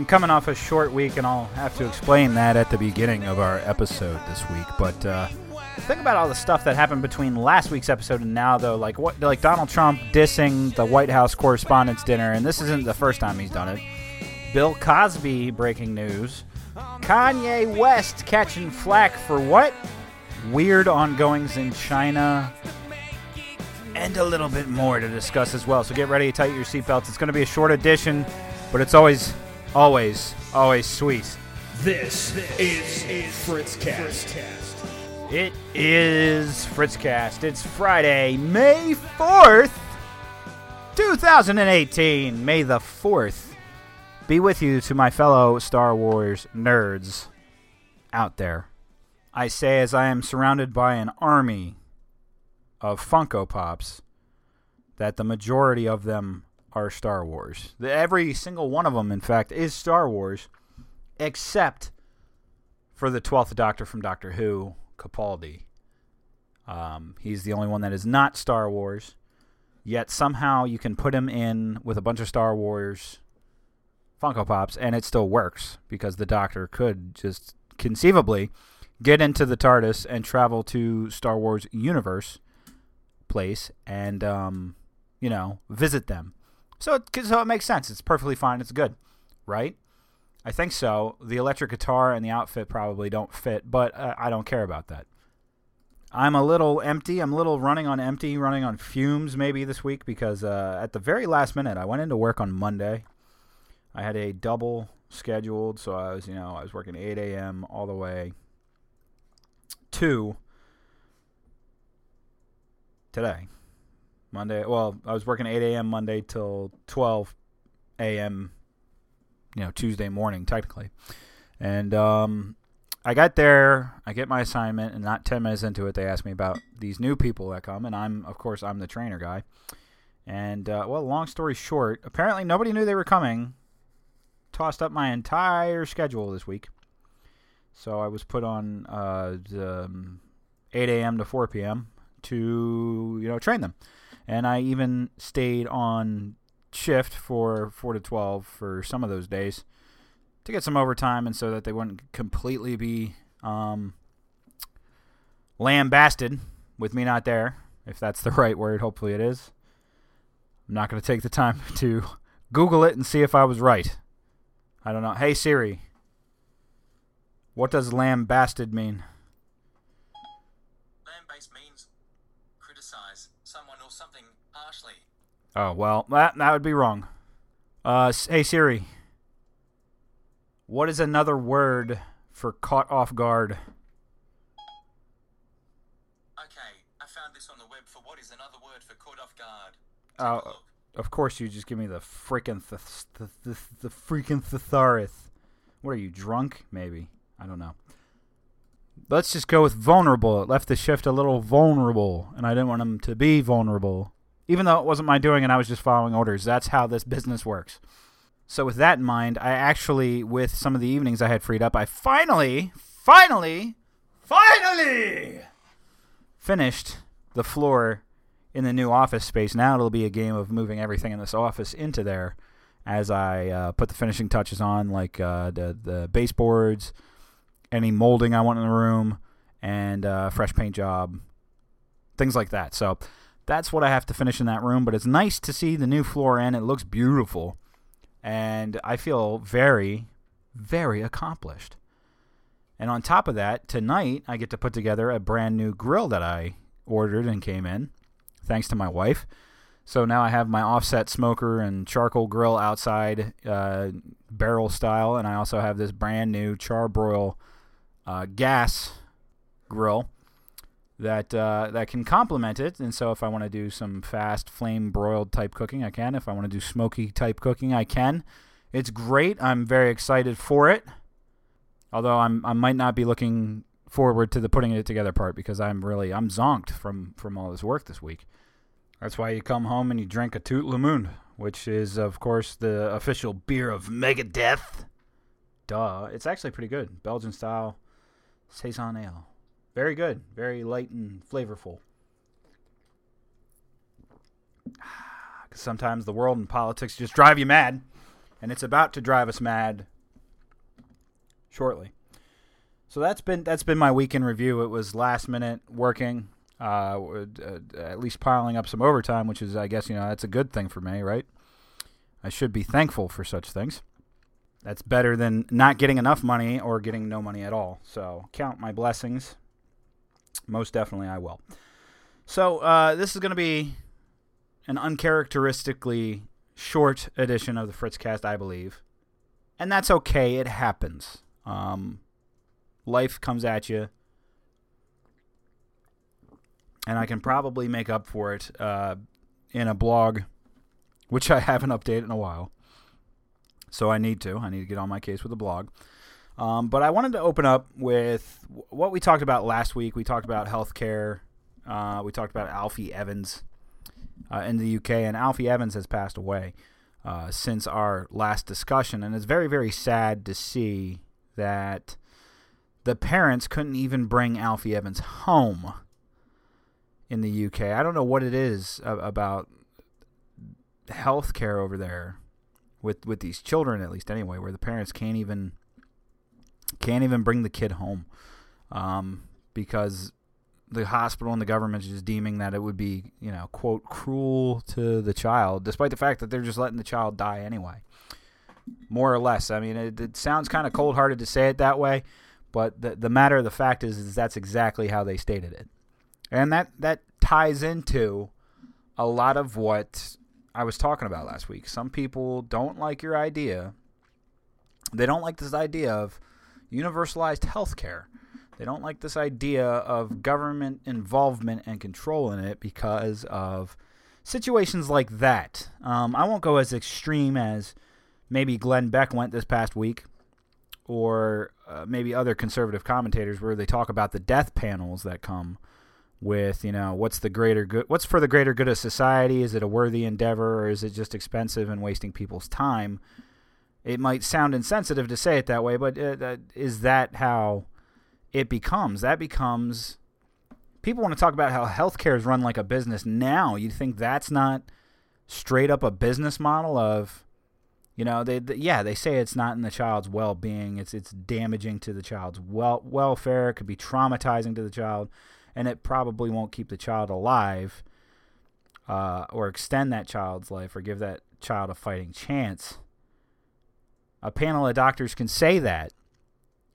I'm coming off a short week, and I'll have to explain that at the beginning of our episode this week. But uh, think about all the stuff that happened between last week's episode and now, though. Like what, like Donald Trump dissing the White House Correspondents' Dinner, and this isn't the first time he's done it. Bill Cosby breaking news. Kanye West catching flack for what? Weird ongoings in China. And a little bit more to discuss as well. So get ready to tighten your seatbelts. It's going to be a short edition, but it's always, always, always sweet. This, is, Fritzcast. It is Fritzcast. It's Friday, May 4th, 2018. May the 4th be with you to my fellow Star Wars nerds out there. I say as I am surrounded by an army of Funko Pops that the majority of them are Star Wars. Every single one of them, in fact, is Star Wars, except for the 12th Doctor from Doctor Who, Capaldi. Um, he's the only one that is not Star Wars, yet somehow you can put him in with a bunch of Star Wars Funko Pops, and it still works because the Doctor could just conceivably get into the TARDIS and travel to Star Wars universe place and um, you know visit them. So it, so it makes sense. It's perfectly fine. It's good, right? I think so. The electric guitar and the outfit probably don't fit, but uh, I don't care about that. I'm a little empty. I'm a little running on empty, running on fumes maybe this week because uh, at the very last minute, I went into work on Monday. I had a double scheduled, so I was, you know, I was working 8 a.m. all the way to today, Monday. Well, I was working 8 a.m. Monday till 12 a.m. You know, Tuesday morning, technically, and um, I got there. I get my assignment, and not 10 minutes into it, they ask me about these new people that come, and I'm, of course, I'm the trainer guy. And uh, well, long story short, apparently nobody knew they were coming tossed up my entire schedule this week. So I was put on uh, the, um, 8 a.m. to 4 p.m. to you know train them, and I even stayed on shift for 4 to 12 for some of those days to get some overtime, and so that they wouldn't completely be um, lambasted with me not there, if that's the right word. Hopefully it is. I'm not going to take the time to Google it and see if I was right. I don't know. Hey Siri, what does lambasted mean? Land-based means criticize someone or something harshly. Oh well, that that would be wrong. Uh, hey Siri, what is another word for caught off guard? Okay, I found this on the web for what is another word for caught off guard. Oh, look. of course you just give me the freaking th- th- th- the freaking thesaurus. What are you drunk? Maybe I don't know. Let's just go with vulnerable. It left the shift a little vulnerable, and I didn't want him to be vulnerable, even though it wasn't my doing and I was just following orders. That's how this business works. So with that in mind, I actually, with some of the evenings I had freed up, I finally, finally, finally finished the floor in the new office space. Now it'll be a game of moving everything in this office into there as I uh, put the finishing touches on, like uh, the the baseboards, any molding I want in the room, and uh, fresh paint job, things like that. So that's what I have to finish in that room. But it's nice to see the new floor in. It looks beautiful, and I feel very, very accomplished. And on top of that, tonight I get to put together a brand new grill that I ordered and came in, thanks to my wife. So now I have my offset smoker and charcoal grill outside, uh, barrel style, and I also have this brand new charbroil uh, gas grill that uh, that can complement it. And so if I want to do some fast flame broiled type cooking, I can. If I want to do smoky type cooking, I can. It's great. I'm very excited for it. Although I'm I might not be looking forward to the putting it together part because I'm really I'm zonked from from all this work this week. That's why you come home and you drink a Tout Monde, which is of course the official beer of Megadeth. Duh, it's actually pretty good, Belgian style saison ale. Very good, very light and flavorful. Because sometimes the world and politics just drive you mad, and it's about to drive us mad shortly. So that's been that's been my weekend review. It was last minute working, uh, uh, at least piling up some overtime, which is I guess you know that's a good thing for me, right? I should be thankful for such things. That's better than not getting enough money or getting no money at all. So count my blessings. Most definitely, I will. So uh, this is going to be an uncharacteristically short edition of the Fritzcast, I believe, and that's okay. It happens. Um, life comes at you, and I can probably make up for it uh, in a blog, which I haven't updated in a while. So I need to. I need to get on my case with the blog. Um, but I wanted to open up with what we talked about last week. We talked about healthcare. Uh, we talked about Alfie Evans uh, in the UK, and Alfie Evans has passed away uh, since our last discussion, and it's very, very sad to see that the parents couldn't even bring Alfie Evans home in the UK. I don't know what it is about healthcare over there with with these children, at least anyway, where the parents can't even can't even bring the kid home um, because the hospital and the government is deeming that it would be, you know, quote, cruel to the child, despite the fact that they're just letting the child die anyway. More or less. I mean, it, it sounds kind of cold hearted to say it that way, but the, the matter of the fact is, is that's exactly how they stated it. And that, that ties into a lot of what I was talking about last week. Some people don't like your idea. They don't like this idea of universalized health care they don't like this idea of government involvement and control in it because of situations like that. Um, I won't go as extreme as maybe Glenn Beck went this past week, or uh, maybe other conservative commentators where they talk about the death panels that come with you know what's the greater good what's for the greater good of society? Is it a worthy endeavor or is it just expensive and wasting people's time it might sound insensitive to say it that way but uh, is that how it becomes. That becomes. People want to talk about how healthcare is run like a business now. You think that's not straight up a business model of, you know, they, they yeah they say it's not in the child's well being. It's it's damaging to the child's well welfare. It could be traumatizing to the child, and it probably won't keep the child alive, uh, or extend that child's life, or give that child a fighting chance. A panel of doctors can say that,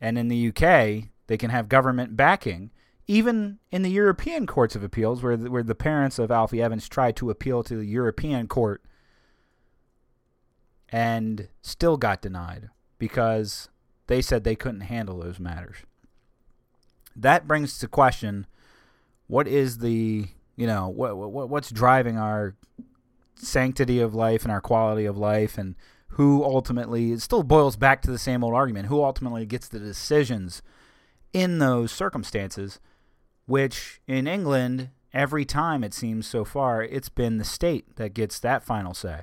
and in the UK, they can have government backing. Even in the European courts of appeals, where the, where the parents of Alfie Evans tried to appeal to the European court and still got denied because they said they couldn't handle those matters. That brings to question what is the, you know, what, what what's driving our sanctity of life and our quality of life and who ultimately it still boils back to the same old argument who ultimately gets the decisions in those circumstances, which in England, every time it seems so far, it's been the state that gets that final say.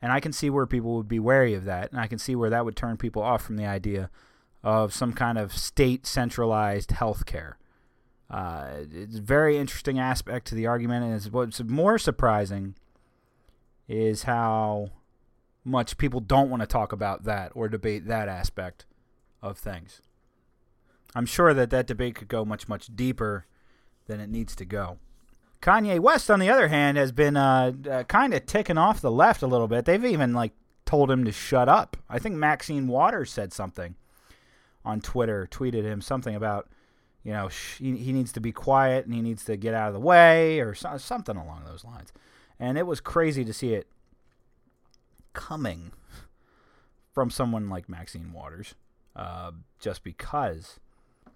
And I can see where people would be wary of that, and I can see where that would turn people off from the idea of some kind of state centralized health care. Uh, it's a very interesting aspect to the argument, and what's more surprising is how much people don't want to talk about that or debate that aspect of things. I'm sure that that debate could go much, much deeper than it needs to go. Kanye West, on the other hand, has been uh, uh, kind of ticking off the left a little bit. They've even like told him to shut up. I think Maxine Waters said something on Twitter, tweeted him something about, you know, sh- he, needs to be quiet and he needs to get out of the way or so- something along those lines. And it was crazy to see it coming from someone like Maxine Waters, uh, just because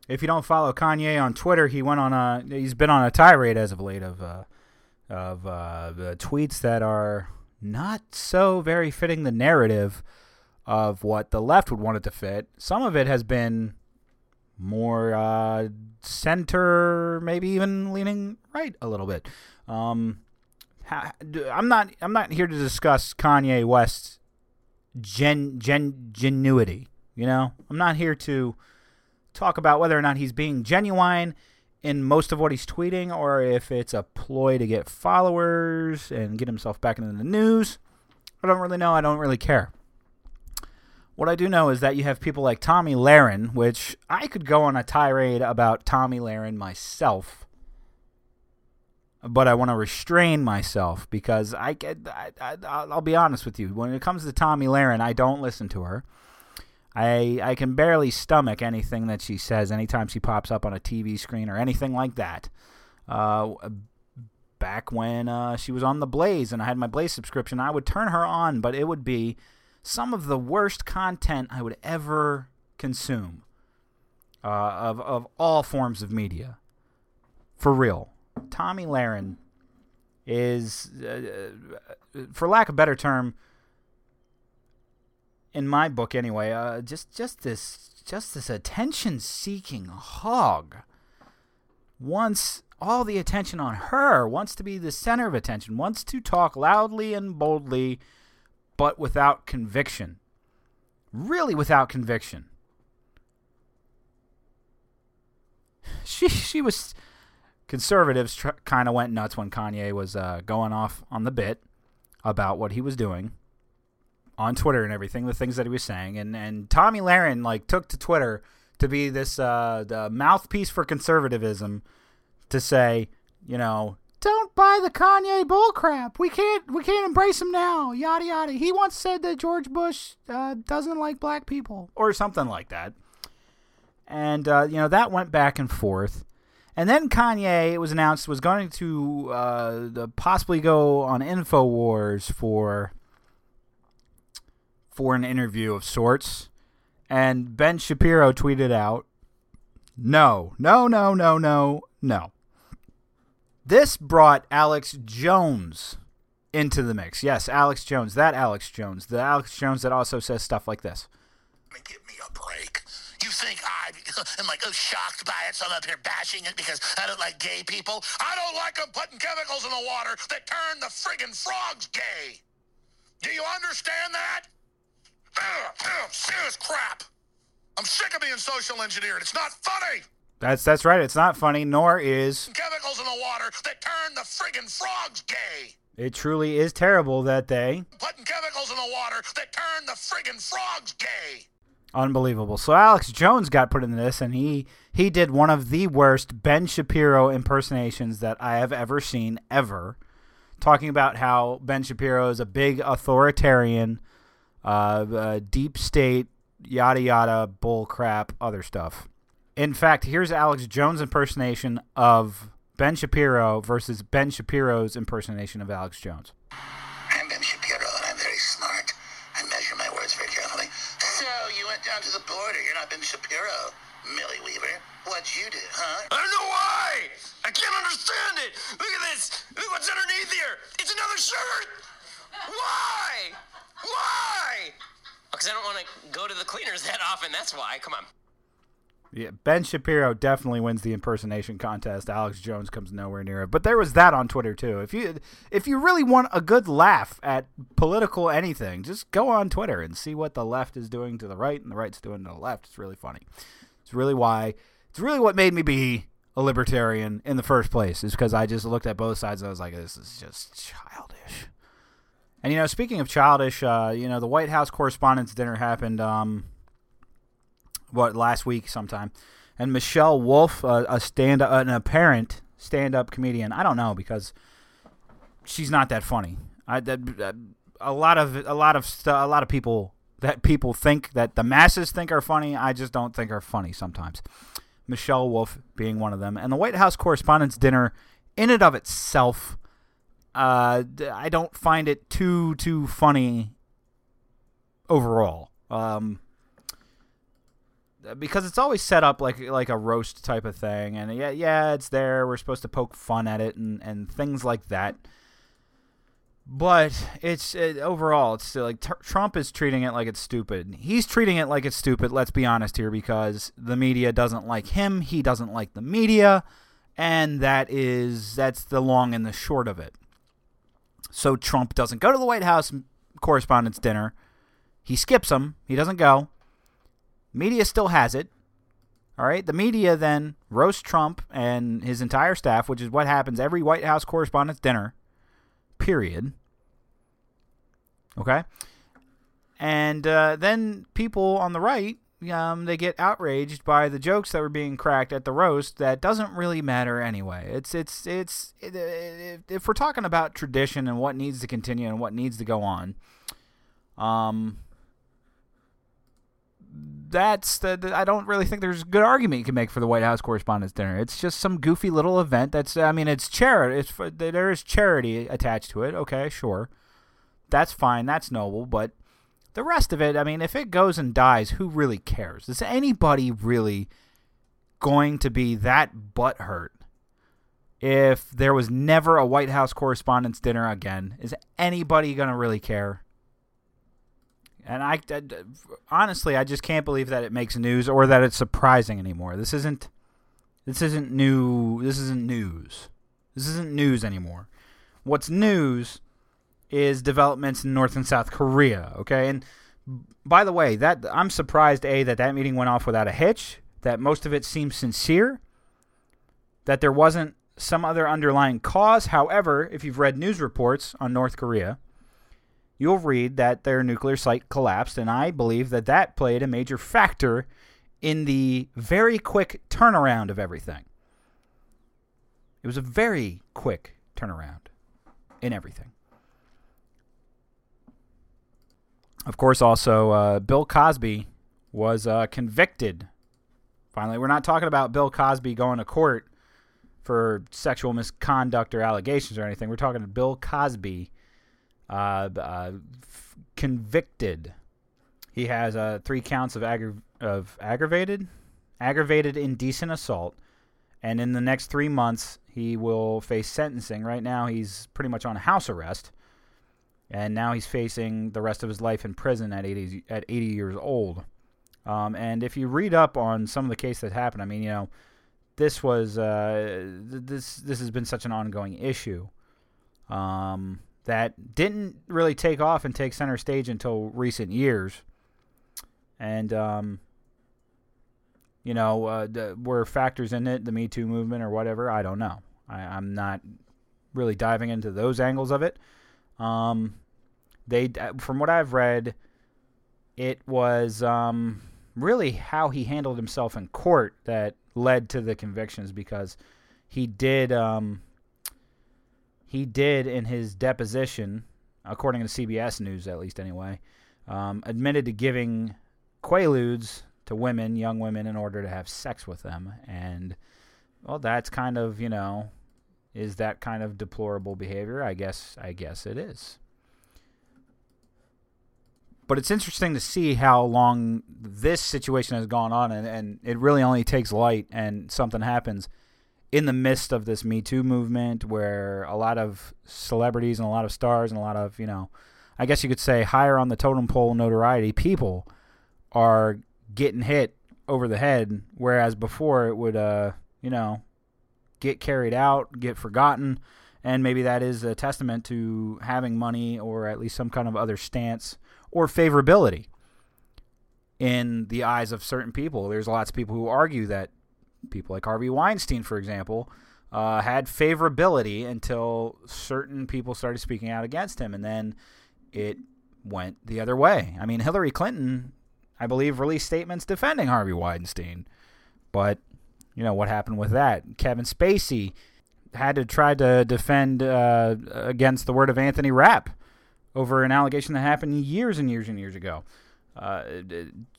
if you don't follow Kanye on Twitter, he went on a he's been on a tirade as of late of uh, of uh, the tweets that are not so very fitting the narrative of what the left would want it to fit. Some of it has been more uh, center, maybe even leaning right a little bit. Um, I'm not I'm not here to discuss Kanye West's gen, gen genuity. You know, I'm not here to talk about whether or not he's being genuine in most of what he's tweeting or if it's a ploy to get followers and get himself back into the news. I don't really know. I don't really care. What I do know is that you have people like Tomi Lahren, which I could go on a tirade about Tomi Lahren myself, but I want to restrain myself because I. I, I, I'll be honest with you. When it comes to Tomi Lahren, I don't listen to her. I I can barely stomach anything that she says anytime she pops up on a TV screen or anything like that. Uh, back when uh, she was on the Blaze and I had my Blaze subscription, I would turn her on, but it would be some of the worst content I would ever consume uh, of of all forms of media. For real, Tomi Lahren is, uh, for lack of a better term, in my book anyway, uh, just just this just this attention-seeking hog wants all the attention on her, wants to be the center of attention, wants to talk loudly and boldly, but without conviction. Really, without conviction. She she was conservatives tr- kind of went nuts when Kanye was uh, going off on the bit about what he was doing on Twitter and everything, the things that he was saying, and and Tomi Lahren like took to Twitter to be this uh, the mouthpiece for conservatism to say, you know, don't buy the Kanye bullcrap. We can't we can't embrace him now. Yada yada. He once said that George Bush uh, doesn't like black people or something like that, and uh, you know that went back and forth. And then Kanye, it was announced, was going to uh, possibly go on Infowars for for an interview of sorts. And Ben Shapiro tweeted out, "No, no, no, no, no, no." This brought Alex Jones into the mix. Yes, Alex Jones, that Alex Jones, the Alex Jones that also says stuff like this. Give me a break. You think I am like oh shocked by it, so I'm up here bashing it because I don't like gay people? I don't like them putting chemicals in the water that turn the friggin' frogs gay. Do you understand that? Ugh, ugh, serious crap. I'm sick of being social engineered. It's not funny. That's that's right. It's not funny, nor is Chemicals in the water that turn the friggin' frogs gay. it. Truly is terrible that they Putting chemicals in the water that turn the friggin' frogs gay. Unbelievable. So Alex Jones got put in this, and he he did one of the worst Ben Shapiro impersonations that I have ever seen ever, talking about how Ben Shapiro is a big authoritarian, uh, uh, deep state, yada yada, bull crap, other stuff. In fact, here's Alex Jones' impersonation of Ben Shapiro versus Ben Shapiro's impersonation of Alex Jones. I'm Ben Shapiro, and I'm very smart. I measure my words very carefully. So you went down to the border. You're not Ben Shapiro, Millie Weaver. What'd you do, huh? I don't know why. I can't understand it. Look at this. Look what's underneath here. It's another shirt. Why? Why? Oh, because I don't want to go to the cleaners that often. That's why. Come on. Yeah, Ben Shapiro definitely wins the impersonation contest. Alex Jones comes nowhere near it. But there was that on Twitter too. If you if you really want a good laugh at political anything, just go on Twitter and see what the left is doing to the right and the right's doing to the left. It's really funny. It's really why it's really what made me be a libertarian in the first place is because I just looked at both sides and I was like, this is just childish. And you know, speaking of childish, uh, you know, the White House Correspondents' Dinner happened. Um, what last week sometime, and Michelle Wolf, uh, a stand an apparent stand up comedian. I don't know because she's not that funny. I that, a lot of a lot of stu- a lot of people that people think that the masses think are funny. I just don't think are funny sometimes. Michelle Wolf being one of them, and the White House Correspondents' Dinner, in and of itself, uh, I don't find it too too funny overall. Um, because it's always set up like like a roast type of thing, and yeah, yeah, it's there. We're supposed to poke fun at it and and things like that. But it's it, overall, it's like tr- Trump is treating it like it's stupid. He's treating it like it's stupid. Let's be honest here, because the media doesn't like him. He doesn't like the media, and that is that's the long and the short of it. So Trump doesn't go to the White House Correspondents' Dinner. He skips them. He doesn't go. Media still has it. All right. The media then roast Trump and his entire staff, which is what happens every White House Correspondents' Dinner. Period. Okay. And uh, then people on the right, um, they get outraged by the jokes that were being cracked at the roast. That doesn't really matter anyway. It's it's it's it, it, if we're talking about tradition and what needs to continue and what needs to go on. Um, that's the, I don't really think there's a good argument you can make for the White House Correspondents' Dinner. It's just some goofy little event. That's I mean, it's charity. It's for, there is charity attached to it. Okay, sure, that's fine. That's noble. But the rest of it, I mean, if it goes and dies, who really cares? Is anybody really going to be that butthurt if there was never a White House Correspondents' Dinner again? Is anybody going to really care? And I, I- honestly, I just can't believe that it makes news or that it's surprising anymore. This isn't, this isn't new. This isn't news. This isn't news anymore. What's news is developments in North and South Korea. Okay, and by the way, that I'm surprised a that that meeting went off without a hitch. That most of it seemed sincere. That there wasn't some other underlying cause. However, if you've read news reports on North Korea, you'll read that their nuclear site collapsed, and I believe that that played a major factor in the very quick turnaround of everything. It was a very quick turnaround in everything. Of course, also, uh, Bill Cosby was uh, convicted. Finally, we're not talking about Bill Cosby going to court for sexual misconduct or allegations or anything. We're talking to Bill Cosby uh, uh, f- convicted. He has uh, three counts of aggra- of aggravated, aggravated indecent assault, and in the next three months he will face sentencing. Right now he's pretty much on house arrest, and now he's facing the rest of his life in prison at 80 at 80 years old. Um, and if you read up on some of the case that happened, I mean, you know, this was uh, th- this this has been such an ongoing issue. Um, that didn't really take off and take center stage until recent years. And, um, you know, uh, the, were factors in it, the Me Too movement or whatever? I don't know. I, I'm not really diving into those angles of it. Um, they, from what I've read, it was um, really how he handled himself in court that led to the convictions because he did. Um, he did in his deposition, according to CBS News at least anyway, um, admitted to giving quaaludes to women, young women, in order to have sex with them. And, well, that's kind of, you know, is that kind of deplorable behavior? I guess, I guess it is. But it's interesting to see how long this situation has gone on, and, and it really only takes light and something happens in the midst of this Me Too movement where a lot of celebrities and a lot of stars and a lot of, you know, I guess you could say higher on the totem pole notoriety people are getting hit over the head, whereas before it would, uh, you know, get carried out, get forgotten, and maybe that is a testament to having money or at least some kind of other stance or favorability in the eyes of certain people. There's lots of people who argue that people like Harvey Weinstein, for example, uh, had favorability until certain people started speaking out against him, and then it went the other way. I mean, Hillary Clinton, I believe, released statements defending Harvey Weinstein, but you know what happened with that? Kevin Spacey had to try to defend uh, against the word of Anthony Rapp over an allegation that happened years and years and years ago. Uh,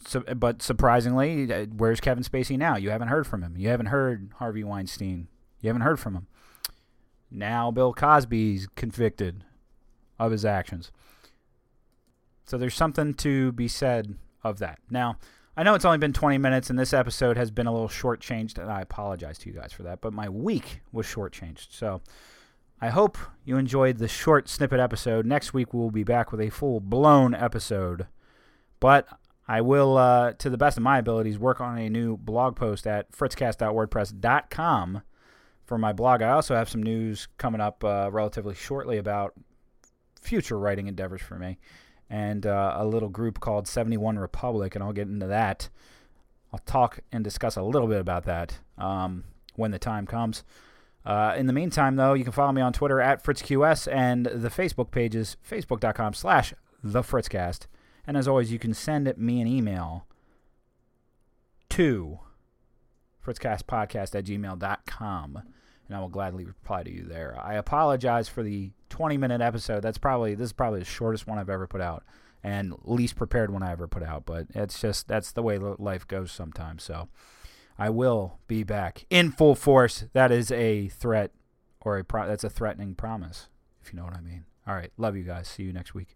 so, but surprisingly, uh, where's Kevin Spacey now? You haven't heard from him. You haven't heard Harvey Weinstein. You haven't heard from him. Now Bill Cosby's convicted of his actions. So there's something to be said of that. Now, I know it's only been 20 minutes, and this episode has been a little shortchanged, and I apologize to you guys for that. But my week was shortchanged, so I hope you enjoyed the short snippet episode. Next week we'll be back with a full blown episode. But I will, uh, to the best of my abilities, work on a new blog post at fritzcast.wordpress.com for my blog. I also have some news coming up uh, relatively shortly about future writing endeavors for me and uh, a little group called 71 Republic, and I'll get into that. I'll talk and discuss a little bit about that um, when the time comes. Uh, in the meantime, though, you can follow me on Twitter at FritzQS and the Facebook pages, facebook.com slash the Fritzcast And as always, you can send me an email to fritzcastpodcast at gmail.com and I will gladly reply to you there. I apologize for the 20 minute episode. That's probably this is probably the shortest one I've ever put out and least prepared one I ever put out, but it's just that's the way life goes sometimes. So I will be back in full force. That is a threat or a pro- that's a threatening promise, if you know what I mean. All right, love you guys. See you next week.